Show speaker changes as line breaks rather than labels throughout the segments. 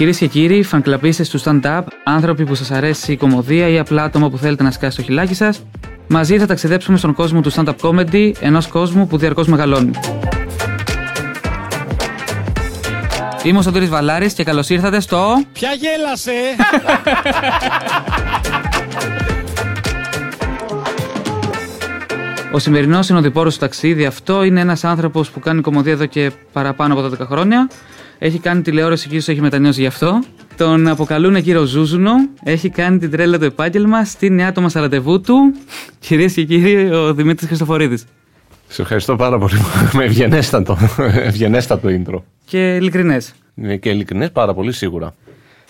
Κυρίες και κύριοι, φανκλαπίστες του stand-up, άνθρωποι που σας αρέσει η κομμωδία ή απλά άτομα που θέλετε να σκάσει το χιλάκι σας, μαζί θα ταξιδέψουμε στον κόσμο του stand-up comedy, ενός κόσμου που διαρκώς μεγαλώνει. Είμαι ο Σωτήρης Βαλάρης και καλώς ήρθατε στο...
Ποια γέλασε!
Ο σημερινός συνοδοιπόρος του ταξίδι αυτό είναι ένας άνθρωπος που κάνει κομμωδία εδώ και παραπάνω από 12 χρόνια. Έχει κάνει τηλεόραση και ίσω έχει μετανιώσει γι' αυτό. Τον αποκαλούν κύριο Ζούζουνο. Έχει κάνει την τρέλα του επάγγελμα στη νέα άτομα στα ραντεβού του. Κυρίες και κύριοι, ο Δημήτρης Χριστοφορίδης.
Σε ευχαριστώ πάρα πολύ. Με ευγενέστατο, ευγενέστατο intro.
Και ειλικρινές.
Είναι και ειλικρινές πάρα πολύ σίγουρα.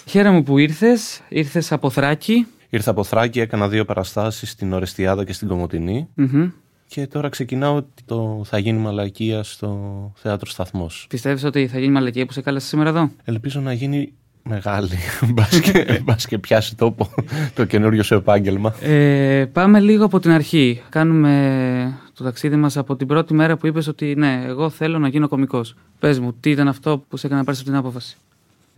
Χαίρομαι που ήρθες. Ήρθες από Θράκη.
Ήρθα από Θράκη, έκανα δύο παραστάσει στην Ορεστιάδα και στην κομωτινη
Μμμ.
Και τώρα ξεκινάω το Θα γίνει μαλακία στο θέατρο Σταθμός.
Πιστεύεις ότι θα γίνει μαλακία που σε κάλεσε σήμερα εδώ;
Ελπίζω να γίνει μεγάλη. Μπας και, μπας και πιάσει τόπο το καινούριο σου επάγγελμα.
Ε, πάμε λίγο από την αρχή. Κάνουμε το ταξίδι μας από την πρώτη μέρα που είπες ότι ναι, εγώ θέλω να γίνω κωμικός. Πες μου, τι ήταν αυτό που σε έκανε να πάρεις αυτή την απόφαση;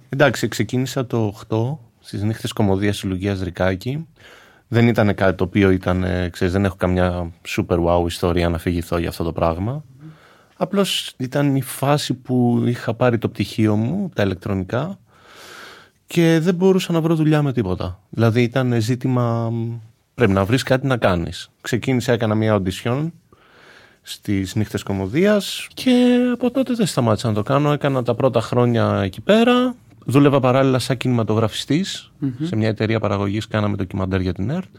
Εντάξει, ξεκίνησα το 8 στις νύχτες κομμωδίας Συλλογίας Ρικάκη. Δεν ήταν κάτι το οποίο ήταν, ε, ξέρεις, δεν έχω καμιά super wow ιστορία να φυγηθώ για αυτό το πράγμα. Απλώς ήταν η φάση που είχα πάρει το πτυχίο μου, τα ηλεκτρονικά, και δεν μπορούσα να βρω δουλειά με τίποτα. Δηλαδή ήταν ζήτημα, μ, πρέπει να βρεις κάτι να κάνεις. Ξεκίνησα, έκανα μια audition στις νύχτες κομμωδίας και από τότε δεν σταμάτησα να το κάνω. Έκανα τα πρώτα χρόνια εκεί πέρα. Δούλευα παράλληλα σαν κινηματογραφιστής. Σε μια εταιρεία παραγωγής κάναμε ντοκιμαντέρ για την ΕΡΤ.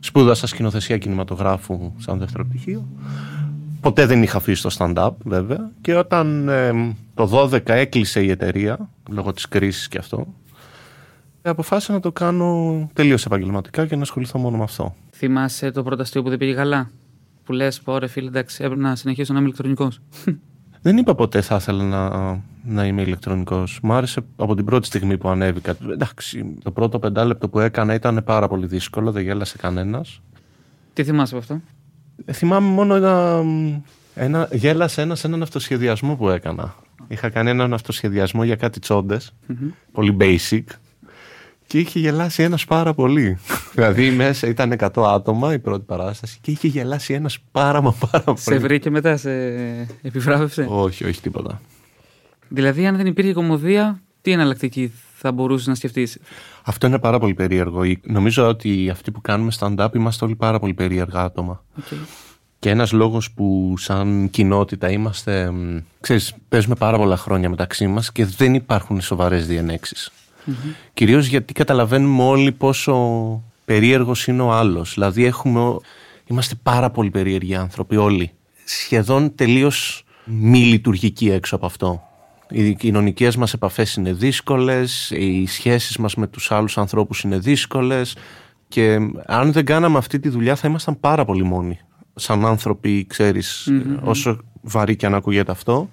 Σπούδασα σκηνοθεσία κινηματογράφου σαν δεύτερο πτυχίο. Ποτέ δεν είχα αφήσει το stand-up βέβαια. Και όταν ε, το 12 έκλεισε η εταιρεία, λόγω της κρίσης και αυτό, ε, αποφάσισα να το κάνω τελείως επαγγελματικά και να ασχοληθώ μόνο με αυτό.
Θυμάσαι το πρώτο αστείο που δεν πήγε καλά; Που λες, πω ρε φίλε, εντάξει, έπρεπε να συνεχίσω να είμαι ηλεκτρονικός.
Δεν είπα ποτέ θα ήθελα να, να είμαι ηλεκτρονικός. Μ' άρεσε από την πρώτη στιγμή που ανέβηκα. Εντάξει, το πρώτο πεντάλεπτο που έκανα ήταν πάρα πολύ δύσκολο, δεν γέλασε κανένας.
τι θυμάσαι από αυτό;
Ε, Θυμάμαι μόνο ένα, ένα γέλασε ένας σε έναν αυτοσχεδιασμό που έκανα. Είχα κάνει έναν αυτοσχεδιασμό για κάτι τσόντες, πολύ basic. Και είχε γελάσει ένας πάρα πολύ. δηλαδή μέσα ήταν 100 άτομα η πρώτη παράσταση και είχε γελάσει ένας πάρα μα πάρα πολύ.
Σε βρήκε μετά, σε επιβράβευσε;
Όχι, όχι τίποτα.
Δηλαδή, αν δεν υπήρχε κομμωδία, τι εναλλακτική θα μπορούσες να σκεφτείς;
Αυτό είναι πάρα πολύ περίεργο. Η- Νομίζω ότι αυτοί που κάνουμε stand-up είμαστε όλοι πάρα πολύ περίεργα άτομα. Και ένας λόγος που σαν κοινότητα είμαστε, μ, ξέρεις, παίζουμε πάρα πολλά χρόνια μεταξύ μας και δεν υπάρχουν σοβαρές διενέξεις. Κυρίως γιατί καταλαβαίνουμε όλοι πόσο περίεργος είναι ο άλλος. Δηλαδή έχουμε, ο- είμαστε πάρα πολύ περίεργοι άνθρωποι όλοι. Σχεδόν τελείως μη λειτουργικοί έξω από αυτό. Οι κοινωνικές μας επαφές είναι δύσκολες, οι σχέσεις μας με τους άλλους ανθρώπους είναι δύσκολες και αν δεν κάναμε αυτή τη δουλειά θα ήμασταν πάρα πολύ μόνοι. Σαν άνθρωποι, ξέρεις, όσο βαρύ και αν ακούγεται αυτό.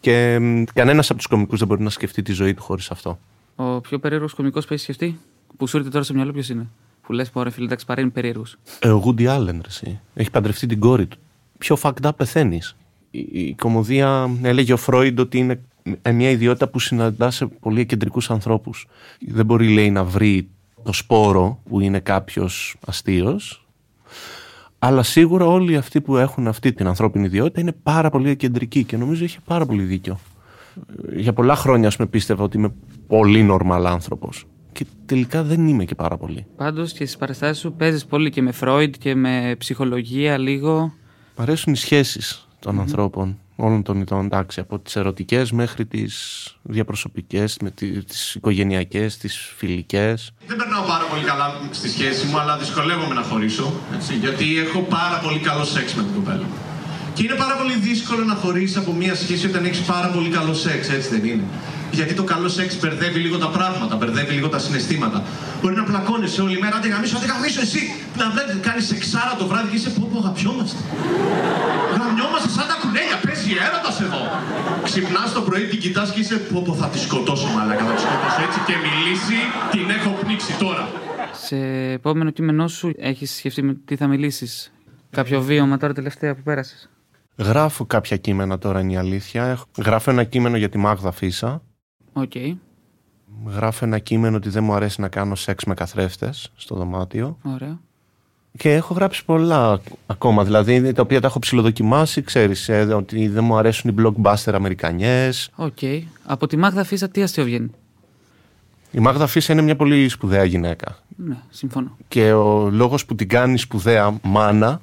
Και μ, κανένας από τους κομικούς δεν μπορεί να σκεφτεί τη ζωή του χωρίς αυτό.
Ο πιο περίεργος κωμικό που έχεις σκεφτεί, που σου έρθει τώρα στο μυαλό, ποιος είναι; Που λες, πω ρε φίλε, εντάξει, παρά είναι περίεργος.
Ε, ο Woody Allen, ρε, εσύ. Έχει παντρευτεί την κόρη του. Πιο fucked up πεθαίνεις. Η, η κομμωδία έλεγε ο Φρόιντ ότι είναι ε, μια ιδιότητα που συναντά σε πολύ κεντρικούς ανθρώπους. Δεν μπορεί, λέει, να βρει το σπόρο που είναι κάποιος αστείος. Αλλά σίγουρα όλοι αυτοί που έχουν αυτή την ανθρώπινη ιδιότητα είναι πάρα πολύ κεντρικοί και νομίζω έχει πάρα πολύ δίκιο. Για πολλά χρόνια, ας πούμε, πίστευα ότι είμαι πολύ normal άνθρωπος. Και τελικά δεν είμαι και πάρα πολύ.
Πάντως και στις παραστάσεις σου παίζεις πολύ και με Φρόιντ και με ψυχολογία λίγο.
Μ' αρέσουν οι σχέσεις των ανθρώπων, όλων των ειδών, εντάξει, από τις ερωτικές μέχρι τις διαπροσωπικές, με τι- τις οικογενειακές, τις φιλικές.
Δεν περνάω πάρα πολύ καλά στη σχέση μου, αλλά δυσκολεύομαι να χωρίσω. Έτσι, γιατί έχω πάρα πολύ καλό σεξ με την κοπέλα. Και είναι πάρα πολύ δύσκολο να χωρίσεις από μια σχέση όταν έχεις πάρα πολύ καλό σεξ, έτσι δεν είναι. Γιατί το καλό σεξ μπερδεύει λίγο τα πράγματα, μπερδεύει λίγο τα συναισθήματα. Μπορεί να πλακώνεσαι όλη μέρα, άντε γαμίσω, άντε γαμίσω εσύ. Να βλέπεις, κάνεις σεξάρα το βράδυ και είσαι πω πω αγαπιόμαστε. Γαμιόμαστε σαν τα κουνέλια, παίζει έρωτας εδώ. Ξυπνάς το πρωί, την κοιτάς και είσαι πω πω θα τη σκοτώσω μαλάκα, θα τη σκοτώσω έτσι και μιλήσει, την έχω πνίξει τώρα.
Σε επόμενο κείμενό σου έχεις σκεφτεί με τι θα μιλήσεις. Κάποιο βίωμα τώρα τελευταία που πέρασες.
Γράφω κάποια κείμενα τώρα είναι η αλήθεια. Έχω- Γράφω ένα κείμενο για τη Μάγδα Φίσα.
Οκ.
γράφω ένα κείμενο ότι δεν μου αρέσει να κάνω σεξ με καθρέφτες στο δωμάτιο.
Ωραία.
Και έχω γράψει πολλά ακόμα, δηλαδή τα οποία τα έχω ψιλοδοκιμάσει, ξέρεις, ε, ότι δεν μου αρέσουν οι blockbuster αμερικανιές.
Οκ. Από τη Μάγδα Φίσα τι αστείο βγαίνει;
Η Μάγδα Φίσα είναι μια πολύ σπουδαία γυναίκα.
Ναι, συμφωνώ.
Και ο λόγος που την κάνει σπουδαία μάνα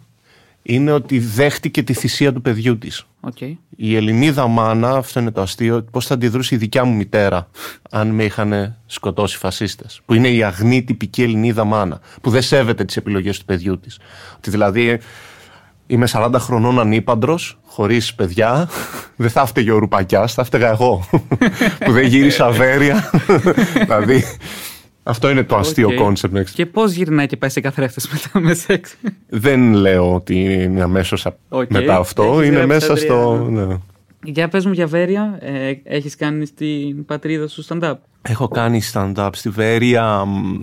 είναι ότι δέχτηκε τη θυσία του παιδιού της.
Οκ.
Η Ελληνίδα μάνα, αυτό είναι το αστείο, πώς θα αντιδρούσε η δικιά μου μητέρα αν με είχαν σκοτώσει φασίστες. Που είναι η αγνή τυπική Ελληνίδα μάνα, που δεν σέβεται τις επιλογές του παιδιού της. Ότι δηλαδή είμαι 40 χρονών ανύπαντρος, χωρίς παιδιά, δεν θα φταίγε ο Ρουπακιάς, θα φταίγα εγώ. που δεν γύρισα Βέροια. δηλαδή αυτό είναι το αστείο
OK.
concept.
Και πώς γυρνάει και πάει σε καθρέφτες μετά με σεξ;
Δεν λέω ότι είναι αμέσως
Οκ.
μετά αυτό.
Έχεις
είναι
γράψει
μέσα
Αντρέα.
στο. Ναι.
Για πες μου για Βέροια, ε, έχεις κάνει στην πατρίδα σου stand-up;
Έχω κάνει stand-up στη Βέροια. μ,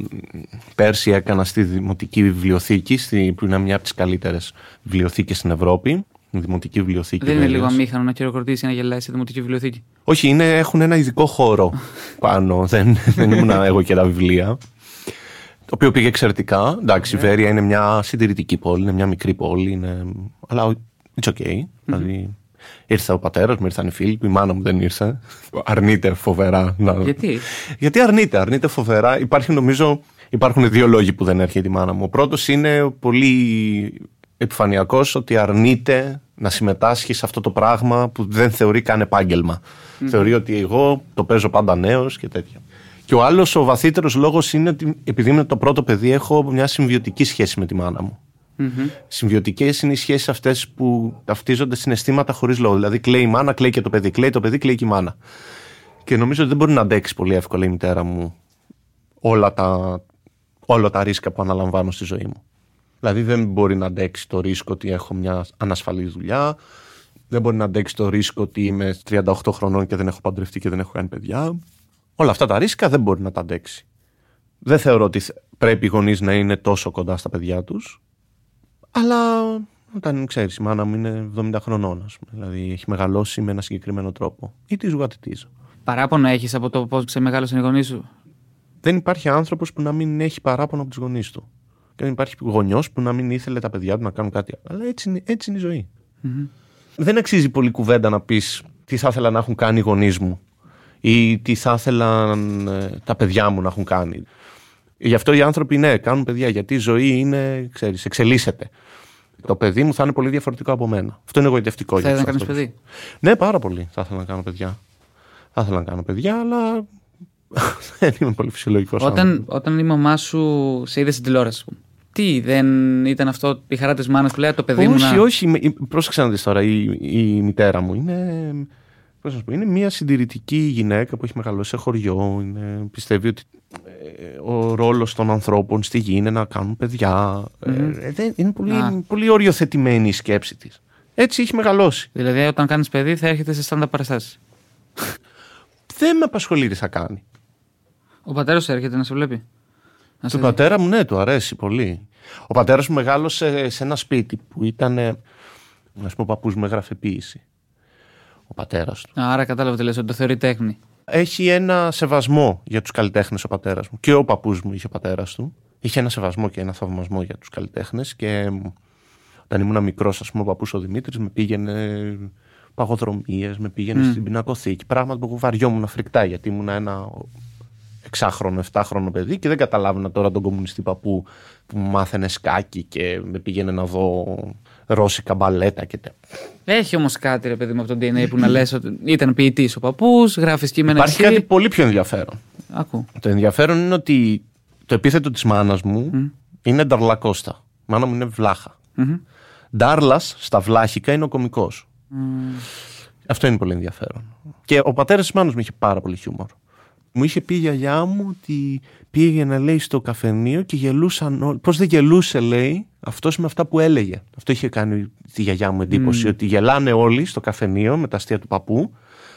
Πέρσι έκανα στη Δημοτική Βιβλιοθήκη, στη, που είναι μια από τις καλύτερες βιβλιοθήκες στην Ευρώπη. Η Δημοτική Βιβλιοθήκη
Δεν είναι
Βέροιας.
λίγο αμήχανο να χειροκροτήσεις ή να γελάσεις στη δημοτική βιβλιοθήκη;
Όχι, είναι, έχουν ένα ειδικό χώρο πάνω. δεν, δεν ήμουν εγώ και τα βιβλία. Το οποίο πήγε εξαιρετικά. Εντάξει, η Βέρεια είναι μια συντηρητική πόλη, είναι μια μικρή πόλη. Είναι... Αλλά it's okay. Δηλαδή, ήρθε ο πατέρας μου, ήρθαν οι φίλοι μου, η μάνα μου δεν ήρθε. Αρνείται φοβερά να.
Γιατί;
Γιατί αρνείται, αρνείται φοβερά. Υπάρχει νομίζω, υπάρχουν δύο λόγοι που δεν έρχεται η μάνα μου. Ο πρώτος είναι πολύ επιφανειακός ότι αρνείται να συμμετάσχει σε αυτό το πράγμα που δεν θεωρεί καν επάγγελμα. Θεωρεί ότι εγώ το παίζω πάντα νέος και τέτοια. Και ο άλλος, ο βαθύτερος λόγος είναι ότι επειδή είμαι το πρώτο παιδί, έχω μια συμβιωτική σχέση με τη μάνα μου.
Μμμ.
Συμβιωτικές είναι οι σχέσεις αυτές που ταυτίζονται συναισθήματα χωρίς λόγο. Δηλαδή, κλαίει η μάνα, κλαίει και το παιδί. Κλαίει το παιδί, κλαίει και η μάνα. Και νομίζω ότι δεν μπορεί να αντέξει πολύ εύκολα η μητέρα μου όλα τα, όλα τα ρίσκα που αναλαμβάνω στη ζωή μου. Δηλαδή, δεν μπορεί να αντέξει το ρίσκο ότι έχω μια ανασφαλή δουλειά. Δεν μπορεί να αντέξει το ρίσκο ότι είμαι 38 χρονών και δεν έχω παντρευτεί και δεν έχω κάνει παιδιά. Όλα αυτά τα ρίσκα δεν μπορεί να τα αντέξει. Δεν θεωρώ ότι θε- πρέπει οι γονείς να είναι τόσο κοντά στα παιδιά τους. Αλλά όταν ξέρεις, η μάνα μου είναι 70 χρονών, ας πούμε. Δηλαδή έχει μεγαλώσει με ένα συγκεκριμένο τρόπο. Ή τη what it is.
Παράπονο έχεις από το πώς ξεμεγάλωσαν οι γονείς σου;
Δεν υπάρχει άνθρωπος που να μην έχει παράπονο από τους γονείς του. Και δεν υπάρχει γονιός που να μην ήθελε τα παιδιά του να κάνουν κάτι. άλλο. Αλλά έτσι είναι, έτσι είναι η ζωή. Δεν αξίζει πολύ κουβέντα να πεις τι θα ήθελα να έχουν κάνει οι γονείς μου ή τι θα ήθελαν ε, τα παιδιά μου να έχουν κάνει. Γι' αυτό οι άνθρωποι ναι, κάνουν παιδιά, γιατί η ζωή είναι, ξέρεις, εξελίσσεται. Το παιδί μου θα είναι πολύ διαφορετικό από μένα. Αυτό είναι εγωιτευτικό.
Θα
για
ήθελα να
τους
κάνεις
ανθρώπους.
παιδί;
Ναι, πάρα πολύ θα ήθελα να κάνω παιδιά. Θα ήθελα να κάνω παιδιά, αλλά δεν είμαι πολύ φυσιολογικός.
Όταν, όταν η μαμά σου σε είδε στην τηλεόραση, ας πούμε, τι, δεν ήταν αυτό η χαρά της μάνας που λέει «Α, το παιδί μου
όχι,
να...
όχι. με- η- Πρόσεξε να δεις τώρα. Η, η μητέρα μου είναι, πώς να σου πω, είναι μια συντηρητική γυναίκα που έχει μεγαλώσει σε χωριό. Είναι, πιστεύει ότι ε, ο ρόλος των ανθρώπων στη γη είναι να κάνουν παιδιά. Ε, ε, δεν- είναι πολύ,
Α.
πολύ οριοθετημένη η σκέψη της. Έτσι έχει μεγαλώσει.
Δηλαδή όταν κάνεις παιδί θα έρχεται σε stand-up παραστάσεις.
Δεν με απασχολεί τι θα κάνει.
Ο πατέρας σου έρχεται να σε βλέπει. Να σε
Του
δει.
πατέρα μου, ναι, του αρέσει πολύ. Ο πατέρας μου μεγάλωσε σε ένα σπίτι που ήταν. Α πούμε, ο παππούς μου έγραφε ποίηση. Ο πατέρας του.
Α, Άρα κατάλαβα τι λες, ότι το θεωρεί τέχνη.
Έχει ένα σεβασμό για τους καλλιτέχνες ο πατέρας μου. Και ο παππούς μου είχε ο πατέρας του. Είχε ένα σεβασμό και ένα θαυμασμό για τους καλλιτέχνες. Και μ, όταν ήμουν μικρός, ας πούμε, ο παππούς ο Δημήτρης με πήγαινε παγοδρομίες, με πήγαινε στην πινακοθήκη. Πράγματα που εγώ βαριόμουν φρικτά γιατί ήμουν ένα εξάχρονο, εφτάχρονο παιδί και δεν καταλάβαινα τώρα τον κομμουνιστή παππού που μου μάθαινε σκάκι και με πήγαινε να δω ρώσικα μπαλέτα και τέτοια.
Έχει όμως κάτι, ρε παιδί μου, από το DNA που να λες ότι ήταν ποιητής ο παππούς, γράφεις κείμενα
Υπάρχει
εσύ.
κάτι πολύ πιο ενδιαφέρον.
Ακού.
Το ενδιαφέρον είναι ότι το επίθετο της μάνας μου είναι Νταρλακώστα. Η μάνα μου είναι βλάχα.
Μμμ.
Ντάρλας στα βλάχικα είναι ο κωμικός. Αυτό είναι πολύ ενδιαφέρον. Και ο πατέρας της μάνας μου είχε πάρα πολύ χιούμορ. Μου είχε πει η γιαγιά μου ότι πήγαινε λέει στο καφενείο και γελούσαν όλοι. Πώς δεν γελούσε λέει αυτός με αυτά που έλεγε. Αυτό είχε κάνει τη γιαγιά μου εντύπωση ότι γελάνε όλοι στο καφενείο με τα αστεία του παππού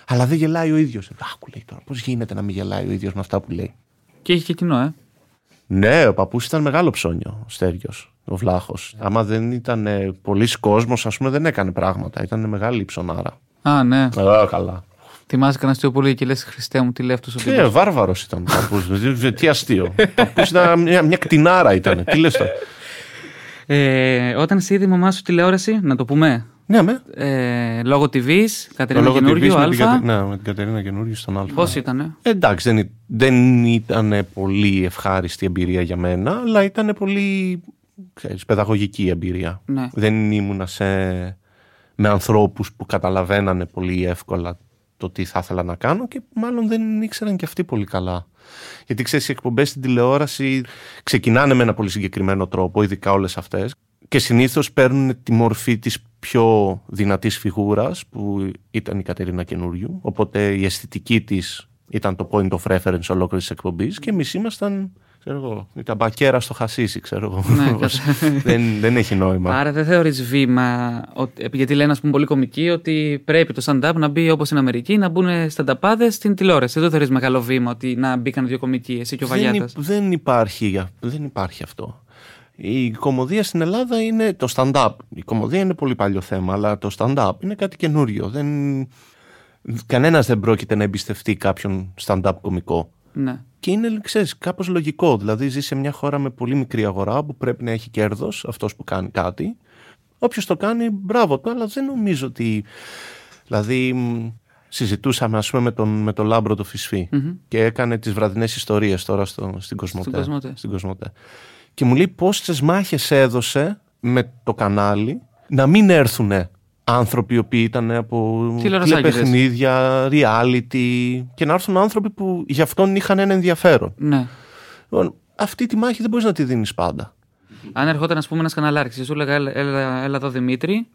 αλλά δεν γελάει ο ίδιος. Άκου λέει τώρα πώς γίνεται να μην γελάει ο ίδιος με αυτά που λέει.
Και έχει και κοινό, ε.
Ναι, ο παππούς ήταν μεγάλο ψώνιο, ο Στέργιο, ο Βλάχος. Άμα δεν ήταν πολλοί κόσμος, ας πούμε, δεν έκανε πράγματα. Ήταν μεγάλη η ψωνάρα.
Α, ναι.
Α, καλά.
Θυμάσαι κανένα αστείο πολύ και λες Χριστέ μου, τι λέει αυτός ο
τύπος. Ε, βάρβαρος ήταν. τι αστείο. Παππούς ήταν μια, μια κτηνάρα ήταν. τι λες τώρα.
Ε, όταν σε είδε η μαμάς σου τηλεόραση, να το πούμε.
Ναι, με.
Ε, λόγω TV, Κατερίνα Καινούριο, Α.
ναι, με την Κατερίνα Καινούριο στον Α.
Πώς ήταν.
Ε, εντάξει, δεν, δεν ήταν πολύ ευχάριστη εμπειρία για μένα, αλλά ήταν πολύ ξέρεις, παιδαγωγική εμπειρία.
Ναι.
Δεν ήμουνα σε, με ανθρώπους που καταλαβαίνανε πολύ εύκολα το τι θα ήθελα να κάνω και μάλλον δεν ήξεραν και αυτοί πολύ καλά. Γιατί ξέρεις, οι εκπομπές στην τηλεόραση ξεκινάνε με ένα πολύ συγκεκριμένο τρόπο, ειδικά όλες αυτές. Και συνήθως παίρνουν τη μορφή της πιο δυνατής φιγούρας, που ήταν η Κατερίνα Καινούριου. Οπότε η αισθητική της ήταν το point of reference ολόκληρης εκπομπής και εμείς ήμασταν ξέρω εγώ, ήταν μπακέρα στο χασίσι, ξέρω εγώ. Ναι, δεν, δεν έχει νόημα.
Άρα δεν θεωρείς βήμα, γιατί λένε, ας πούμε, πολύ κομικοί, ότι πρέπει το stand-up να μπει όπως στην Αμερική, να μπουν stand-upάδε στην τηλεόραση. Δεν το θεωρείς μεγάλο βήμα ότι να μπήκαν δύο κομικοί, εσύ και ο Βαγιάτας;
Δεν, δεν, υπάρχει, δεν υπάρχει αυτό. Η κομμωδία στην Ελλάδα είναι το stand-up. Η κομμωδία είναι πολύ παλιό θέμα, αλλά το stand-up είναι κάτι καινούριο. Δεν... Κανένας δεν πρόκειται να εμπιστευτεί κάποιον stand-up κομικό.
Ναι.
Και είναι, ξέρεις, κάπως λογικό. Δηλαδή ζεις σε μια χώρα με πολύ μικρή αγορά που πρέπει να έχει κέρδος αυτός που κάνει κάτι. Όποιος το κάνει, μπράβο του, αλλά δεν νομίζω ότι... Δηλαδή, συζητούσαμε ας πούμε με τον, με τον Λάμπρο το Φισφή και έκανε τις βραδινές ιστορίες τώρα στο, στην Cosmote. Στην Cosmote. Και μου λέει πόσες μάχες έδωσε με το κανάλι να μην έρθουν άνθρωποι οι οποίοι ήταν από τηλεπαιχνίδια, reality και να έρθουν άνθρωποι που γι' αυτόν είχαν ένα ενδιαφέρον.
Ναι.
Λοιπόν, αυτή τη μάχη δεν μπορείς να τη δίνεις πάντα.
Αν ερχόταν, ας πούμε, ένας καναλάρχης, σου έλεγα, έλα, έλα εδώ Δημήτρι,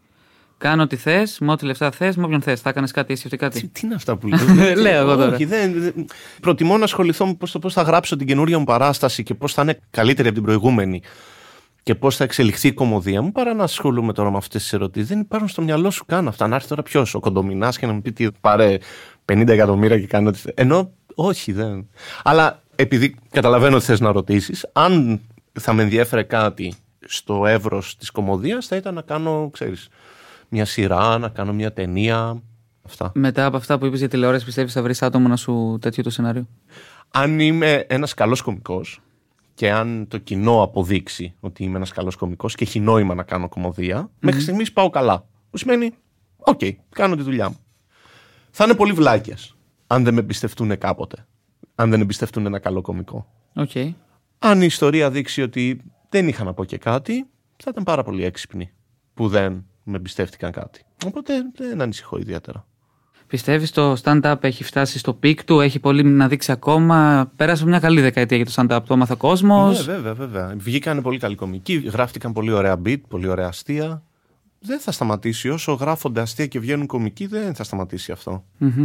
κάνω ό,τι θες, με ό,τι λεφτά θες, με όποιον θες. Θα έκανες κάτι, εσύ κάτι.
Τι, τι είναι αυτά που λέω.
λέω εγώ τώρα.
Όχι, δεν, προτιμώ να ασχοληθώ με πώς θα γράψω την καινούργια μου παράσταση και πώς θα είναι καλύτερη από την προηγούμενη και πώς θα εξελιχθεί η κομμωδία μου, παρά να ασχολούμαι τώρα με αυτές τις ερωτήσεις. Δεν υπάρχουν στο μυαλό σου καν αυτά. Να έρθει τώρα ποιος, ο κοντομινάς και να μου πει τι πάρε 50 εκατομμύρια και κάνει ό,τι θέλει. Ενώ όχι, δεν. Αλλά επειδή καταλαβαίνω ότι θες να ρωτήσεις, αν θα με ενδιέφερε κάτι στο εύρος της κωμωδίας, θα ήταν να κάνω, ξέρεις, μια σειρά, να κάνω μια ταινία. Αυτά.
Μετά από αυτά που είπες για τηλεόραση, πιστεύεις θα βρεις άτομο να σου τέτοιο το σενάριο;
Αν είμαι ένας καλός κωμικός, και αν το κοινό αποδείξει ότι είμαι ένας καλός κωμικός και έχει νόημα να κάνω κωμωδία, mm-hmm. μέχρι στιγμής πάω καλά. Που σημαίνει, OK, okay, κάνω τη δουλειά μου. Θα είναι πολύ βλάκες αν δεν με εμπιστευτούν κάποτε. Αν δεν εμπιστευτούν ένα καλό κωμικό.
Okay.
Αν η ιστορία δείξει ότι δεν είχα να πω και κάτι, θα ήταν πάρα πολύ έξυπνοι που δεν με εμπιστεύτηκαν κάτι. Οπότε δεν ανησυχώ ιδιαίτερα.
Πιστεύεις το stand-up έχει φτάσει στο peak του, έχει πολύ να δείξει ακόμα; Πέρασε μια καλή δεκαετία για το stand-up, το έμαθε ο κόσμος.
Ναι, βέβαια, βέβαια. Βγήκαν πολύ καλοί κωμικοί, γράφτηκαν πολύ ωραία bit, πολύ ωραία αστεία. Δεν θα σταματήσει. Όσο γράφονται αστεία και βγαίνουν κομικοί, δεν θα σταματήσει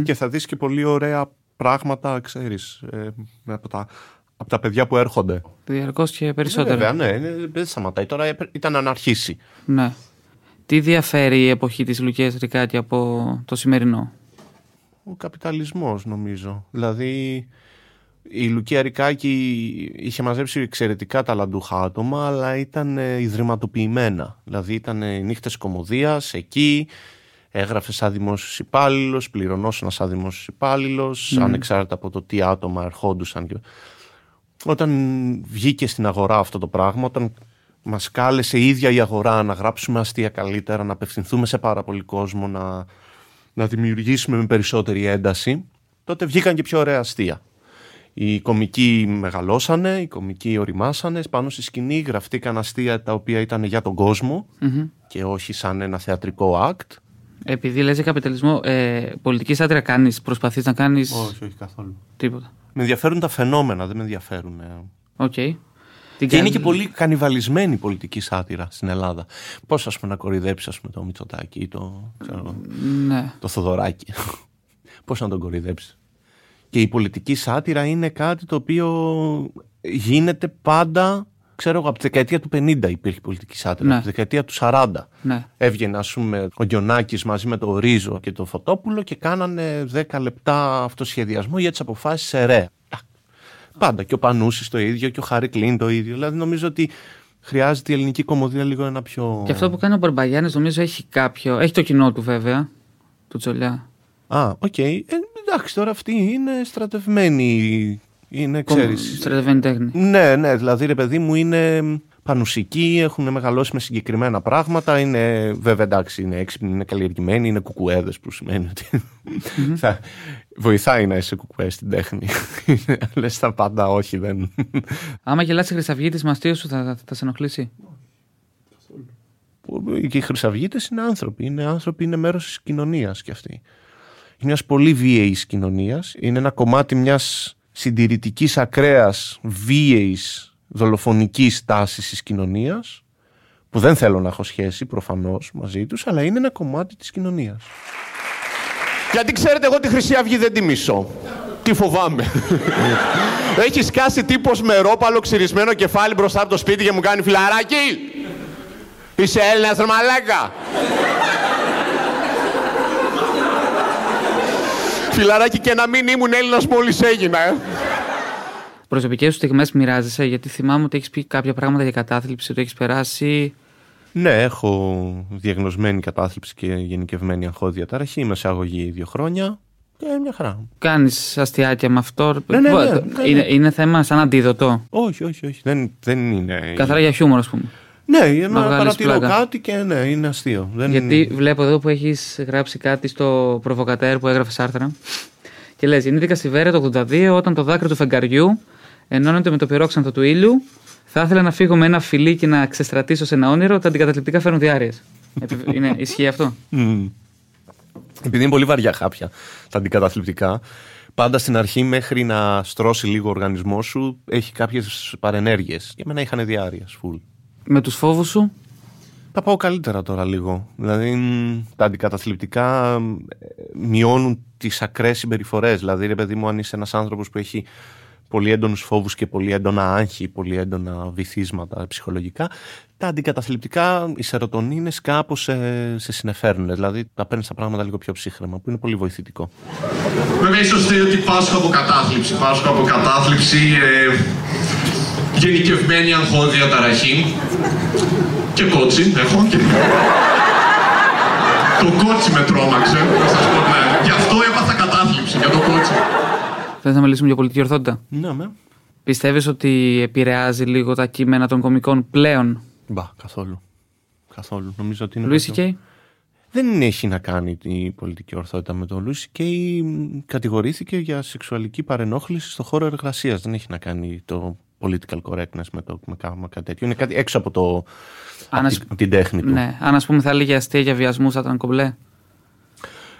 Και θα δεις και πολύ ωραία πράγματα, ξέρεις, ε, από, τα, από τα παιδιά που έρχονται.
Διαρκώς και περισσότερο.
βέβαια, ναι, δεν σταματάει. Τώρα ήταν να αρχίσει.
Ναι. Τι διαφέρει η εποχή της Λουκίας Ρικάτη από το σημερινό;
Ο καπιταλισμός νομίζω. Δηλαδή η Λουκία Ρικάκη είχε μαζέψει εξαιρετικά ταλαντούχα άτομα αλλά ήταν ε, ιδρυματοποιημένα. Δηλαδή ήταν νύχτες κομμωδίας εκεί, έγραφε σαν δημόσιος υπάλληλος, πληρωνόσουν σαν δημόσιος υπάλληλος, mm. ανεξάρτητα από το τι άτομα ερχόντουσαν. Όταν βγήκε στην αγορά αυτό το πράγμα, όταν μας κάλεσε η ίδια η αγορά να γράψουμε αστεία καλύτερα, να απευθυνθούμε σε πάρα πολύ κόσμο, να να δημιουργήσουμε με περισσότερη ένταση, τότε βγήκαν και πιο ωραία αστεία. Οι κομικοί μεγαλώσανε, οι κομικοί οριμάσανε, πάνω στη σκηνή γραφτήκαν αστεία τα οποία ήταν για τον κοσμο και όχι σαν ένα θεατρικό act.
Επειδή λες για καπιταλισμό, ε, πολιτική σάτιρα κάνεις, προσπαθείς να κάνεις...
Όχι, όχι καθόλου.
Τίποτα.
Με ενδιαφέρουν τα φαινόμενα, δεν με ενδιαφέρουν. Ε.
OK. Okay.
Και είναι και πολύ κανιβαλισμένη η πολιτική σάτιρα στην Ελλάδα. Πώς, ας πούμε, να κοροϊδέψει πούμε, το Μητσοτάκι ή το, ξέρω,
ναι.
το Θοδωράκι. Πώς να τον κοροϊδέψει. Και η πολιτική σάτιρα είναι κάτι το οποίο γίνεται πάντα. Ξέρω εγώ, από τη δεκαετία του 50 υπήρχε πολιτική σάτιρα. Ναι. Από τη δεκαετία του 40.
Ναι.
Έβγαινε, ας πούμε, ο Γκιωνάκης μαζί με το Ρίζο και το Φωτόπουλο και κάνανε 10 λεπτά αυτοσχεδιασμό για τις αποφάσεις της ΕΡΕ. Πάντα. Και ο Πανούσης το ίδιο και ο Χάρρυ Κλυνν το ίδιο. Δηλαδή νομίζω ότι χρειάζεται η ελληνική κωμωδία λίγο ένα πιο.
Και αυτό που κάνει ο Μπαρμπαγιάννης νομίζω έχει κάποιο. Έχει το κοινό του βέβαια. Του Τζολιά.
Α, OK. Okay. Ε, εντάξει, τώρα αυτή είναι στρατευμένη. Είναι, ξέρεις.
Στρατευμένη τέχνη.
Ναι, ναι, δηλαδή ρε παιδί μου είναι πανουσικοί, έχουν μεγαλώσει με συγκεκριμένα πράγματα. Είναι, βέβαια εντάξει, είναι έξυπνοι, είναι καλλιεργημένοι, είναι κουκουέδες που σημαίνει ότι θα, βοηθάει να είσαι κουκουέ στην τέχνη. Λες τα πάντα, όχι, δεν.
Άμα γελάσει Χρυσαυγίτη μαστείο σου, θα, θα, θα σε ενοχλήσει;
Και οι Χρυσαυγίτε είναι άνθρωποι. Είναι άνθρωποι, είναι μέρος της κοινωνίας κι αυτοί. Είναι μια πολύ βίαιης κοινωνίας. Είναι ένα κομμάτι μιας συντηρητικής ακραίας βίαιης δολοφονικής τάσης της κοινωνίας. Που δεν θέλω να έχω σχέση προφανώς μαζί τους, αλλά είναι ένα κομμάτι της κοινωνίας. Γιατί ξέρετε, εγώ τη Χρυσή Αυγή δεν τη μισώ. Τι φοβάμαι. Έχει σκάσει τύπος με ρόπαλο ξυρισμένο κεφάλι μπροστά από το σπίτι και μου κάνει φιλαράκι. Είσαι Έλληνας ρε μαλάκα. Φιλαράκι και να μην ήμουν Έλληνας μόλις έγινα, ε.
Προσωπικές σου στιγμές μοιράζεσαι, γιατί θυμάμαι ότι έχεις πει κάποια πράγματα για κατάθλιψη, ότι έχεις περάσει.
Ναι, έχω διαγνωσμένη κατάθλιψη και γενικευμένη αγχώδια ταραχή. Είμαι σε αγωγή δύο χρόνια και μια χαρά.
Κάνεις αστιάκια με αυτό.
Ναι, ναι, ναι, ναι, ναι.
Είναι, είναι θέμα σαν αντίδοτο;
Όχι, όχι, όχι. Δεν, δεν είναι.
Καθαρά για χιούμορ, ας πούμε.
Ναι, για να
βγάλεις
παρατηρώ
πλάκα.
κάτι και ναι, είναι αστείο. Δεν...
Γιατί βλέπω εδώ που έχεις γράψει κάτι στο προβοκατέρ που έγραφες άρθρα. Και λες: Γεννήθηκα στη Βέρεια το 82 όταν το δάκρυ του φεγγαριού ενώνεται με το πυρόξενο του ήλιου. Θα ήθελα να φύγω με ένα φιλί και να ξεστρατήσω σε ένα όνειρο. Τα αντικαταθλιπτικά φέρνουν διάρειε. είναι, ισχύει αυτό;
Μμμ. Επειδή είναι πολύ βαριά χάπια τα αντικαταθλιπτικά, πάντα στην αρχή μέχρι να στρώσει λίγο ο οργανισμός σου έχει κάποιες παρενέργειες. Για μένα είχαν διάρκεια, full.
Με τους φόβους σου,
Τα πάω καλύτερα τώρα λίγο. Δηλαδή μ, τα αντικαταθλιπτικά μ, ε, μειώνουν τις ακραίες συμπεριφορές. Δηλαδή, ρε παιδί μου, αν είσαι ένας άνθρωπος που έχει πολύ έντονους φόβους και πολύ έντονα άγχη, πολύ έντονα βυθίσματα ψυχολογικά, τα αντικαταθλιπτικά, οι σερωτονίνε κάπως σε, σε συνεφέρουν. Δηλαδή, τα παίρνεις τα πράγματα λίγο πιο ψύχρεμα, που είναι πολύ βοηθητικό.
Βέβαια, ίσως θέλει ότι πάσχω από κατάθλιψη. Πάσχω από κατάθλιψη, ε, γενικευμένη αγχώδια ταραχή και κότσι έχω. Και... το κότσι με τρόμαξε, να σας πω ναι. Γι' αυτό έπαθα κατάθλιψη, για το κότσι.
Θες να μιλήσουμε για πολιτική ορθότητα;
Ναι, με.
Πιστεύεις ότι επηρεάζει λίγο τα κείμενα των κομικών πλέον;
Μπα, καθόλου. Καθόλου. Νομίζω ότι είναι.
Λουί
κάτι το-
Σικέι.
Δεν έχει να κάνει η πολιτική ορθότητα με τον Λούση και κατηγορήθηκε για σεξουαλική παρενόχληση στο χώρο εργασίας. Δεν έχει να κάνει το political correctness με, το, με, κα- με κάτι τέτοιο. Είναι κάτι έξω από, το,
Αν
από
ας-
την, την τέχνη του.
Ναι, αν ας πούμε θα έλεγε αστεία για βιασμούς, θα ήταν κομπλέ.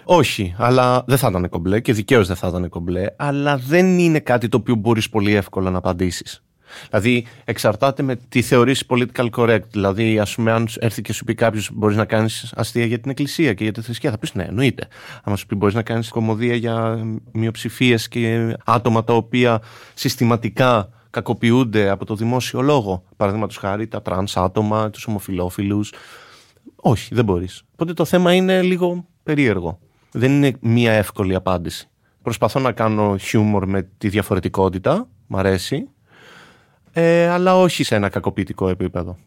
Όχι, αλλά δεν θα ήταν κομπλέ και δικαίως δεν θα ήταν κομπλέ, αλλά δεν είναι κάτι το οποίο μπορείς πολύ εύκολα να απαντήσεις. Δηλαδή, εξαρτάται με τι θεωρείς political correct. Δηλαδή, ας πούμε, αν έρθει και σου πει κάποιος μπορείς να κάνεις αστεία για την Εκκλησία και για τη θρησκεία, θα πεις ναι, εννοείται. Αν σου πει μπορείς να κάνεις κωμωδία για μειοψηφίες και άτομα τα οποία συστηματικά κακοποιούνται από το δημόσιο λόγο. Παραδείγματος χάρη τα τρανς άτομα, τους ομοφυλόφιλους. Όχι, δεν μπορείς. Οπότε το θέμα είναι λίγο περίεργο. Δεν είναι μία εύκολη απάντηση. Προσπαθώ να κάνω χιούμορ με τη διαφορετικότητα, μ' αρέσει, ε, αλλά όχι σε ένα κακοποιητικό επίπεδο.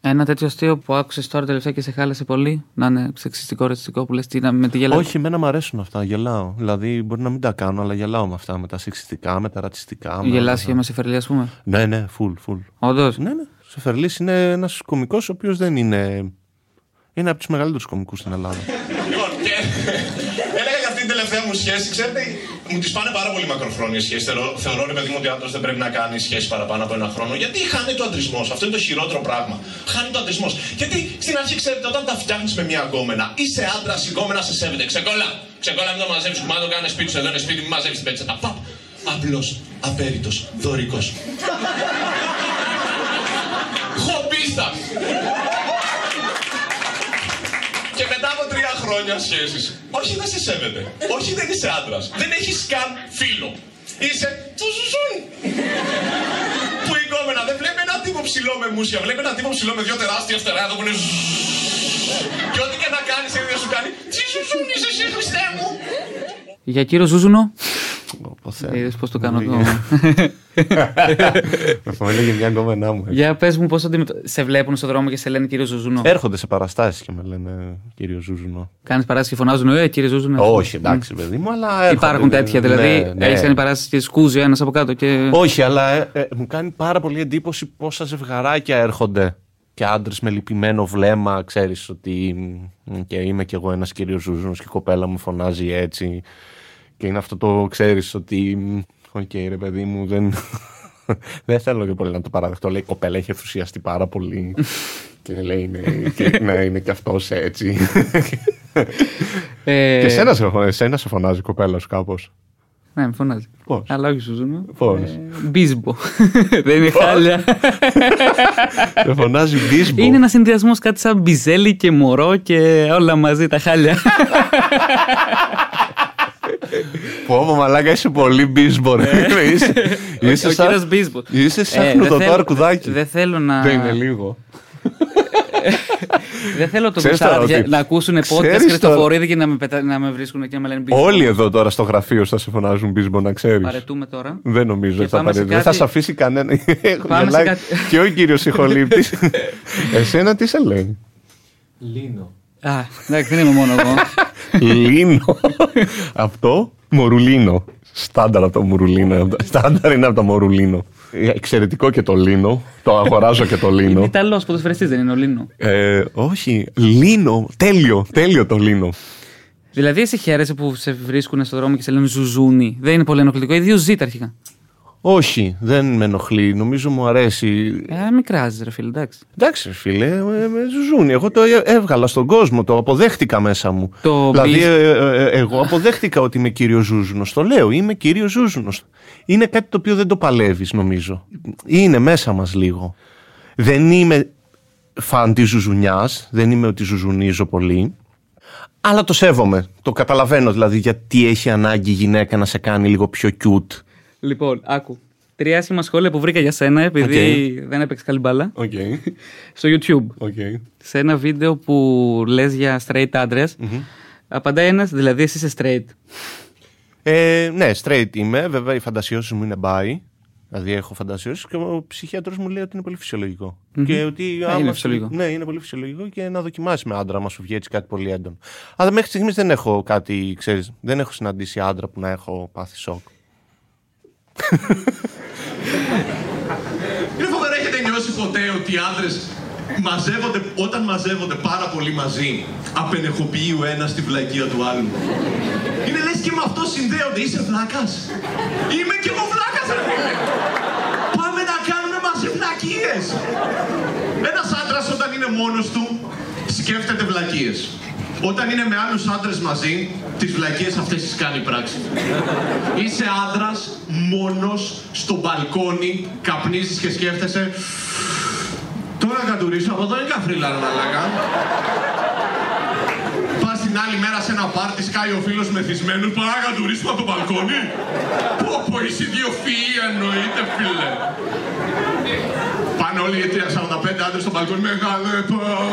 Ένα τέτοιο αστείο που άκουσες τώρα τελευταία και σε χάλασε πολύ. Να είναι σεξιστικό, ρατσιστικό που λες τι να με τη γελά.
Όχι, εμένα μου αρέσουν αυτά, γελάω. Δηλαδή, μπορεί να μην τα κάνω, αλλά γελάω με αυτά, με τα σεξιστικά, με τα ρατσιστικά. με όλα
Γελάς
αυτά.
και με σε φερλί, ας πούμε;
Ναι, ναι, full, full.
Όντως;
Ναι, ναι. Ο Σεφερλής είναι ένας κωμικό ο οποίος δεν είναι. Είναι από τους μεγαλύτερους κωμικού στην Ελλάδα.
Σχέση, ξέρετε, μου τις πάνε πάρα πολύ μακροχρόνιες σχέσεις. Θεωρώ, θεωρώ ρε παιδί μου ότι ο άντρα δεν πρέπει να κάνει σχέση παραπάνω από ένα χρόνο. Γιατί χάνει το αντρισμός. Αυτό είναι το χειρότερο πράγμα. Χάνει το αντρισμός. Γιατί στην αρχή, ξέρετε, όταν τα φτιάχνεις με μια γκόμενα, είσαι άντρα, η γκόμενα σε σέβεται. Ξεκόλα. Ξεκόλα, μην το μαζεύει κουμάντο, κάνε σπίτι σου. Εδώ είναι σπίτι, μην μαζεύει την πέτσα. Τα παπ. Απλός, απέριτος, δωρικός. Χομπίστα. Χρόνια σχέσης, όχι δεν σε σέβεται. Όχι δεν είσαι άντρας. Δεν έχεις καν φίλο. Είσαι τσουζουζουν. Που η κόμενα δεν βλέπει ένα τύπο ψηλό με μουσια. Βλέπει ένα τύπο ψηλό με δύο τεράστια φτερά εδώ που είναι. ζζζζ. Και ό,τι και να κάνεις, η ίδια σου κάνει. Τι σου ζουν, είσαι εσύ, Χριστέ μου.
Για κύριο Ζούζουνο. Είδες πώς το κάνω εγώ.
Με έλεγε μια γκόμενά μου.
Για πες μου πώς σε βλέπουν στον δρόμο και σε λένε κύριο Ζουζούνο.
Έρχονται σε παραστάσεις και με λένε κύριο Ζουζούνο.
Κάνεις παράσταση και φωνάζουν, Ε, κύριε Ζουζούνο.
Όχι, εντάξει, παιδί μου, αλλά. έρχονται.
Υπάρχουν τέτοια, δηλαδή.
Ναι, ναι.
Έχεις κάνει παράσταση και σκούζει ένας από κάτω. Και...
Όχι, αλλά ε, ε, μου κάνει πάρα πολύ εντύπωση πόσα ζευγαράκια έρχονται. Και άντρες με λυπημένο βλέμμα, ξέρεις ότι. μ, Και είμαι κι εγώ ένας κύριος Ζουζούνο και η κοπέλα μου φωνάζει έτσι. Και είναι αυτό το ξέρεις ότι. μ, Οκ, ρε παιδί μου, δεν. δεν θέλω και πολύ να το παραδεχτώ. Λέει η κοπέλα έχει ενθουσιαστεί πάρα πολύ. και λέει ναι, και, ναι, είναι κι αυτός έτσι.
Ε,
και εσένα σε, εσένα σε φωνάζει η κοπέλα σου κάπως.
Ναι, με φωνάζει.
Πώς;
Αλλά όχι Ζουζούνο.
Πώς;
Ε, μπίσμπο. Δεν είναι χάλια.
σε φωνάζει μπίσμπο.
Είναι ένας συνδυασμός κάτι σαν μπιζέλι και μωρό και όλα μαζί τα χάλια.
Πω, πω, μαλάκα, είσαι πολύ μπίσμπο. ρε. είσαι, είσαι
Ο
σαν,
κύριος Μπίσμπο.
είσαι σαν
Ε,
χνουδωτό
δεν θέλω-
αρκουδάκι.
Δεν θέλω να.
Δεν είναι λίγο.
Δεν θέλω το
Ξέρεις τώρα
γουστάρια
ότι-
να ακούσουν podcast
Ξέρεις
Χριστοφορίδη και να με, πετα... να με βρίσκουν και να με λένε μπίσμπο.
Όλοι εδώ τώρα στο γραφείο θα σε φωνάζουν μπίσμπο, να ξέρεις.
Παρετούμε τώρα.
Δεν νομίζω
Και
ότι θα
πάμε σε
παρετεί. Δεν θα
κάτι-
σε αφήσει κανένα. Έχω
Πάμε σε
γελάει
κάτι-
Και ο κύριος ηχολήπτης. Εσένα τι σε λέει;
Α, εντάξει, δεν είμαι μόνο εγώ.
Λίνο. Αυτό; Μορουλίνο. Στάνταρ από το μουρουλίνο. Στάνταρ είναι από το μορουλίνο. Εξαιρετικό και το λίνο. Το αγοράζω και το
Είναι
λίνο.
Ιταλός ποδοσφαιριστής, δεν είναι ο Λίνο.
Ε, όχι, λίνο. Τέλειο, τέλειο το λίνο.
Δηλαδή, εσύ χαίρεσαι που σε βρίσκουν στον δρόμο και σε λένε Ζουζούνι. Δεν είναι πολύ ενοχλητικό. Ιδίως ζήτα αρχικά.
Όχι, δεν με ενοχλεί. Νομίζω μου αρέσει.
Ε, μην κράζει, ρε φίλε, εντάξει.
Εντάξει, ρε φίλε, ε, με ζουζούνι. Εγώ το ε- έβγαλα στον κόσμο, το αποδέχτηκα μέσα μου.
Το
δηλαδή,
μπι-
ε, ε, ε, εγώ αποδέχτηκα ότι είμαι κύριο Ζούζουνος. Το λέω, είμαι κύριο Ζούζουνος. Είναι κάτι το οποίο δεν το παλεύεις, νομίζω. Είναι μέσα μας λίγο. Δεν είμαι φαν της ζουζουνιάς, δεν είμαι ότι ζουζουνίζω πολύ. Αλλά το σέβομαι. Το καταλαβαίνω δηλαδή γιατί έχει ανάγκη η γυναίκα να σε κάνει λίγο πιο cute.
Λοιπόν, άκου. Τρία άσχημα σχόλια που βρήκα για σένα, επειδή δεν έπαιξε καλή μπάλα.
Οκ.
Στο YouTube.
OK.
Σε ένα βίντεο που λες για straight άντρες, απαντάει ένας, δηλαδή εσύ είσαι straight.
Ε, ναι, straight είμαι. Βέβαια, οι φαντασιώσεις μου είναι bi. Δηλαδή, έχω φαντασιώσεις και ο ψυχίατρο μου λέει ότι είναι πολύ φυσιολογικό. Και ότι. άμα
είναι
σου-
φυσιολογικό.
Ναι, είναι πολύ φυσιολογικό και να δοκιμάσει με άντρα, άμα σου βγει έτσι κάτι πολύ έντονο. Αλλά μέχρι στιγμής δεν έχω κάτι, ξέρεις, δεν έχω συναντήσει άντρα που να έχω πάθει σοκ.
Είναι φοβερό, έχετε νιώσει ποτέ ότι οι άντρε μαζεύονται, όταν μαζεύονται πάρα πολύ μαζί, απενεχοποιεί ο ένας τη βλακεία του άλλου; Είναι λες και με αυτό συνδέονται. Είσαι βλάκας; Είμαι και εγώ βλάκας, ρε φίλε. Πάμε να κάνουμε μαζί βλακίες. Ένας άντρας όταν είναι μόνος του, σκέφτεται βλακίες. Όταν είναι με άλλους άντρες μαζί, τις βλακίες αυτές τις κάνει πράξη. Είσαι άντρας, μόνος, στο μπαλκόνι, καπνίζεις και σκέφτεσαι Τώρα κατουρήσω από εδώ είναι καφρίλα ρε μαλάκα. Πας την άλλη μέρα σε ένα πάρτι, σκάει ο φίλος μεθυσμένος, πάμε να κατουρήσουμε από το μπαλκόνι. Πω πω είσαι ιδιοφυή εννοείται φίλε. Πάνε όλοι οι 45 άντρες στο μπαλκόνι, μεγάλε ΠΑΟΚ.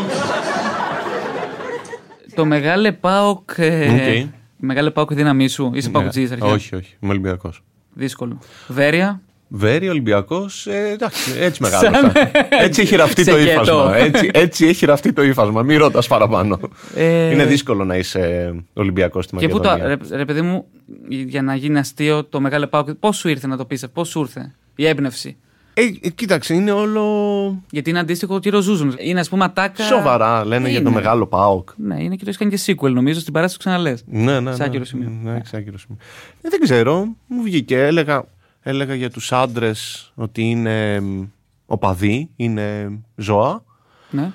Το μεγάλε ΠΑΟΚ. Ε,
Οκ.
Μεγάλε ΠΑΟΚ δύναμή σου. Είσαι
Ναι.
παοκτζής αρχικά;
Όχι, όχι. Είμαι Ολυμπιακός.
Δύσκολο. Βέρεια;
Βέρη, Ολυμπιακός. Ε, εντάξει, έτσι μεγάλωσα. έτσι έχει ραφτεί
Σε
το
κέτο.
ύφασμα. Έτσι, έτσι έχει ραφτεί το ύφασμα. Μην ρώτας παραπάνω.
Ε,
Είναι δύσκολο να είσαι Ολυμπιακός στη
Και πού το.
Μακεδονία.
Ρε, ρε παιδί μου, για να γίνει αστείο το μεγάλε πάοκ, πώς σου ήρθε να το πεις, πώς σου ήρθε η έμπνευση;
Ε, ε, κοίταξε, είναι όλο
Γιατί είναι αντίστοιχο κύριο Ζούζουν. Είναι ας πούμε ατάκα.
σοβαρά. Λένε για το
Είναι.
μεγάλο ΠΑΟΚ.
Ναι, είναι και το έχει κάνει και sequel νομίζω στην παράσταση που ξαναλέ.
Ναι, ναι.
Σε
ναι,
άκυρο σημείο.
Ναι, σε άκυρο σημείο. Ε, δεν ξέρω. Μου βγήκε. Έλεγα, έλεγα για τους άντρες ότι είναι μ, οπαδοί, είναι ζώα.
Ναι.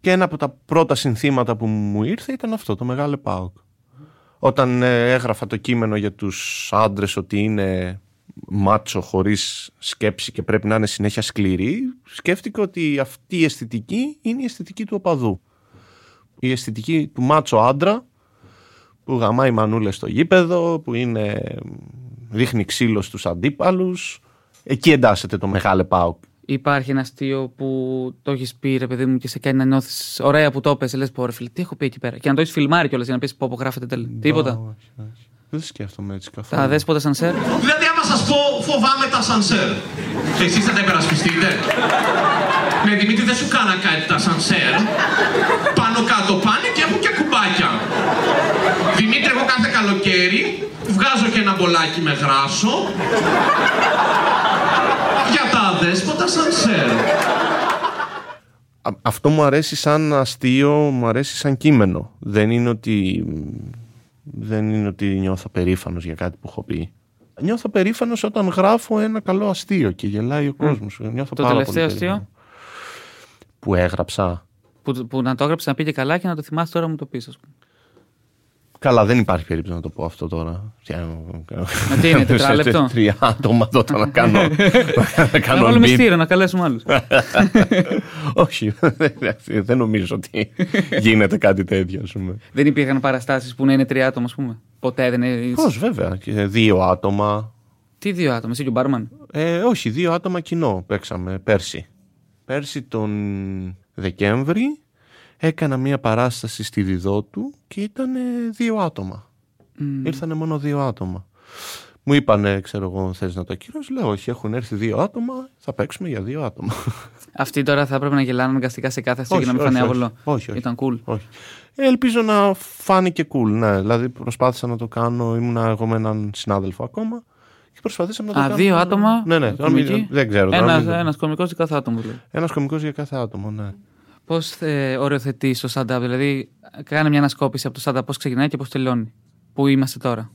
Και ένα από τα πρώτα συνθήματα που μου ήρθε ήταν αυτό, το μεγάλο ΠΑΟΚ. Όταν ε, έγραφα το κείμενο για τους άντρες ότι είναι μάτσο χωρίς σκέψη και πρέπει να είναι συνέχεια σκληροί, σκέφτηκα ότι αυτή η αισθητική είναι η αισθητική του οπαδού. Η αισθητική του μάτσο άντρα που γαμάει μανούλες στο γήπεδο, που είναι, ρίχνει ξύλο στους αντίπαλους. Εκεί εντάσσεται το μεγάλο ΠΑΟΚ.
Υπάρχει ένα αστείο που το έχεις πει, ρε παιδί μου, και σε κάνει να νιώθεις ωραία που το έπεσε. Λες, πω ρε φίλε, τι έχω πει εκεί πέρα. Και να το έχεις φιλμάρει κιόλας για να πεις πω, πω γράφετε τέλει. Τίποτα.
Όχι, όχι. Δεν σκέφτομαι έτσι καθόλου.
Τα δέσποτα σανσέρ.
Δηλαδή, άμα σας πω φοβάμαι τα σανσέρ, και εσείς θα τα υπερασπιστείτε. Ναι, Δημήτρη, δεν σου κάνα κάτι τα σανσέρ. Πάνω κάτω πάνε και έχουν και κουμπάκια. Δημήτρη, εγώ κάθε καλοκαίρι βγάζω και ένα μπολάκι με γράσο για τα αδέσποτα σανσέρ.
Α- Αυτό μου αρέσει σαν αστείο, μου αρέσει σαν κείμενο. Δεν είναι ότι, δεν είναι ότι νιώθω περήφανος για κάτι που έχω πει. Νιώθω περήφανος όταν γράφω ένα καλό αστείο και γελάει ο κόσμος. Νιώθω
Το
πάρα
τελευταίο
πολύ
αστείο;
περήφανος. Που έγραψα.
Που, που να το έγραψες να πήγε καλά και να το θυμάσαι τώρα μου το πεις, ας πούμε.
Καλά, δεν υπάρχει περίπτωση να το πω αυτό τώρα.
Μα τι είναι, τετράλεπτο;
Τρία άτομα τότε να κάνω. να
Να
κάνω
βάλουμε
beat.
μυστήριο, να καλέσουμε άλλους.
Όχι, δεν νομίζω ότι γίνεται κάτι τέτοιο, ας πούμε.
δεν υπήρχαν παραστάσεις που να είναι τρία άτομα, ας πούμε; Ποτέ δεν είναι.
Πώς βέβαια, και δύο άτομα.
Τι δύο άτομα, εσύ και ο Μπάρμαν;
Ε, όχι, δύο άτομα κοινό παίξαμε πέρσι. Πέρσι τον Δεκέμβρη έκανα μία παράσταση στη Διδότου και ήταν δύο άτομα. Ήρθανε μόνο δύο άτομα. Μου είπανε, ξέρω εγώ, θες να το ακυρώσεις. Λέω, όχι, έχουν έρθει δύο άτομα, θα παίξουμε για δύο άτομα.
Αυτοί τώρα θα έπρεπε να γελάνε αναγκαστικά σε κάθε αστείο
Όχι,
για να μην
όχι,
φανεί
όχι.
άβολο.
Όχι, όχι.
Ήταν cool.
όχι. Ε, ελπίζω να φάνηκε cool, ναι. Δηλαδή προσπάθησα να το κάνω, ήμουνα εγώ με έναν συνάδελφο ακόμα και προσπαθήσαμε να το
Α,
κάνουμε.
δύο άτομα.
Ναι, ναι, τώρα μην-
κομικοί.
δεν ξέρω. τώρα
Ένας,
μην-
ένας κομικός για κάθε άτομο δηλαδή.
Ένας κωμικός για κάθε άτομο, ναι.
Πώς ε, οριοθετείς το stand-up, δηλαδή κάνε μια ανασκόπηση από το stand-up, πώς ξεκινάει και πώς τελειώνει. Πού είμαστε τώρα;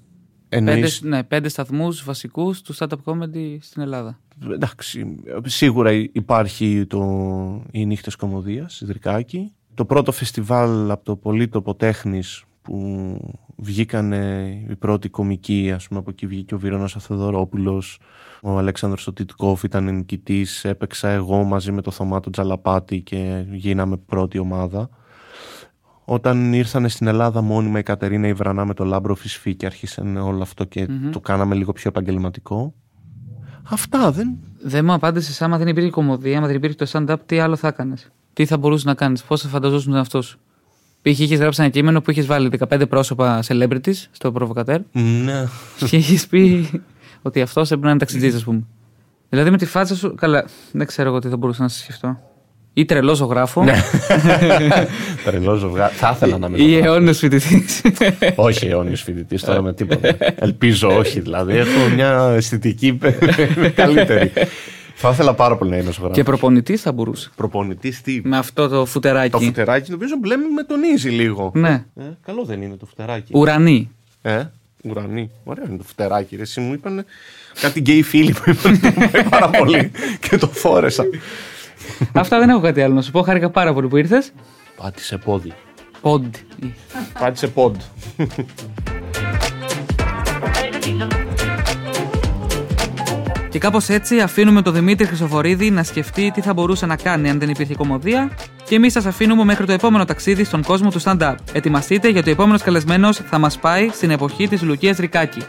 Πέντε,
Εννοείς,
ναι, πέντε σταθμούς βασικούς του stand-up comedy στην Ελλάδα.
εντάξει, σίγουρα υπάρχει το, οι νύχτες κομμωδίας, Ιδρικάκη. Το πρώτο φεστιβάλ από το πολύτοπο τέχνης που βγήκανε οι πρώτοι κωμικοί, ας πούμε από εκεί βγήκε ο Βύρωνας ο Θεοδωρόπουλος, ο Αλέξανδρος ο Τιτκόφ ήταν νικητής, έπαιξα εγώ μαζί με το Θωμά το Τσαλαπάτη και γίναμε πρώτη ομάδα. Όταν ήρθαν στην Ελλάδα μόνιμα η Κατερίνα η Βρανά με το Λάμπρο Φισφή και άρχισε όλο αυτό και το κάναμε λίγο πιο επαγγελματικό. Αυτά δεν.
Δεν μου απάντησες άμα δεν υπήρχε κωμωδία, άμα δεν υπήρχε το stand-up, τι άλλο θα έκανες; Τι θα μπορούσες να κάνεις, πώς θα φανταζόσουν τον εαυτό σου; Π.χ. είχες γράψει ένα κείμενο που είχες βάλει 15 πρόσωπα celebrities στο προβοκατέρ
Ναι.
και είχες πει ότι αυτός έπρεπε να είναι ταξιτζή, ας πούμε. Δηλαδή με τη φάτσα σου. Καλά, δεν ξέρω εγώ τι θα μπορούσα να σε σκεφτώ. Ή τρελό ζωγράφο.
Τρελό ζευγάρι. Θα ήθελα να είμαι.
Ή
ζωγράφος.
αιώνιος φοιτητής.
όχι αιώνιος φοιτητής τώρα με τίποτα. Ελπίζω όχι δηλαδή. Έχω μια αισθητική καλύτερη. Θα ήθελα πάρα πολύ να είμαι ζωγράφος.
και προπονητής θα μπορούσε.
Προπονητής τι;
Με αυτό το φουτεράκι.
Το φουτεράκι νομίζω μπλέμε με τονίζει λίγο.
Ναι.
Ε, καλό δεν είναι το φουτεράκι.
Ουρανή.
Ε, ουρανή. Ωραίο είναι το φουτεράκι. Ρε. Εσύ μου είπαν κάτι γκέι φίλοι που είπαν πάρα πολύ και το φόρεσα.
Αυτά δεν έχω κάτι άλλο να σου πω. Χάρηκα πάρα πολύ που ήρθες.
Πάτησε πόδι.
Ποντ.
Πάτησε πόντ.
Και κάπως έτσι αφήνουμε τον Δημήτρη Χρυσοφορίδη να σκεφτεί τι θα μπορούσε να κάνει αν δεν υπήρχε κομμωδία. Και εμείς σας αφήνουμε μέχρι το επόμενο ταξίδι στον κόσμο του stand-up. Ετοιμαστείτε γιατί ο επόμενος καλεσμένος θα μας πάει στην εποχή της Λουκίας Ρικάκη.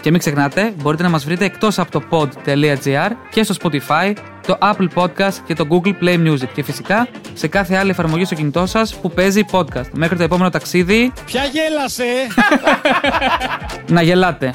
Και μην ξεχνάτε, μπορείτε να μας βρείτε εκτός από το pod.gr και στο Spotify, το Apple Podcast και το Google Play Music. Και φυσικά σε κάθε άλλη εφαρμογή στο κινητό σας που παίζει podcast. Μέχρι το επόμενο ταξίδι,
Ποια γέλασε!
να γελάτε.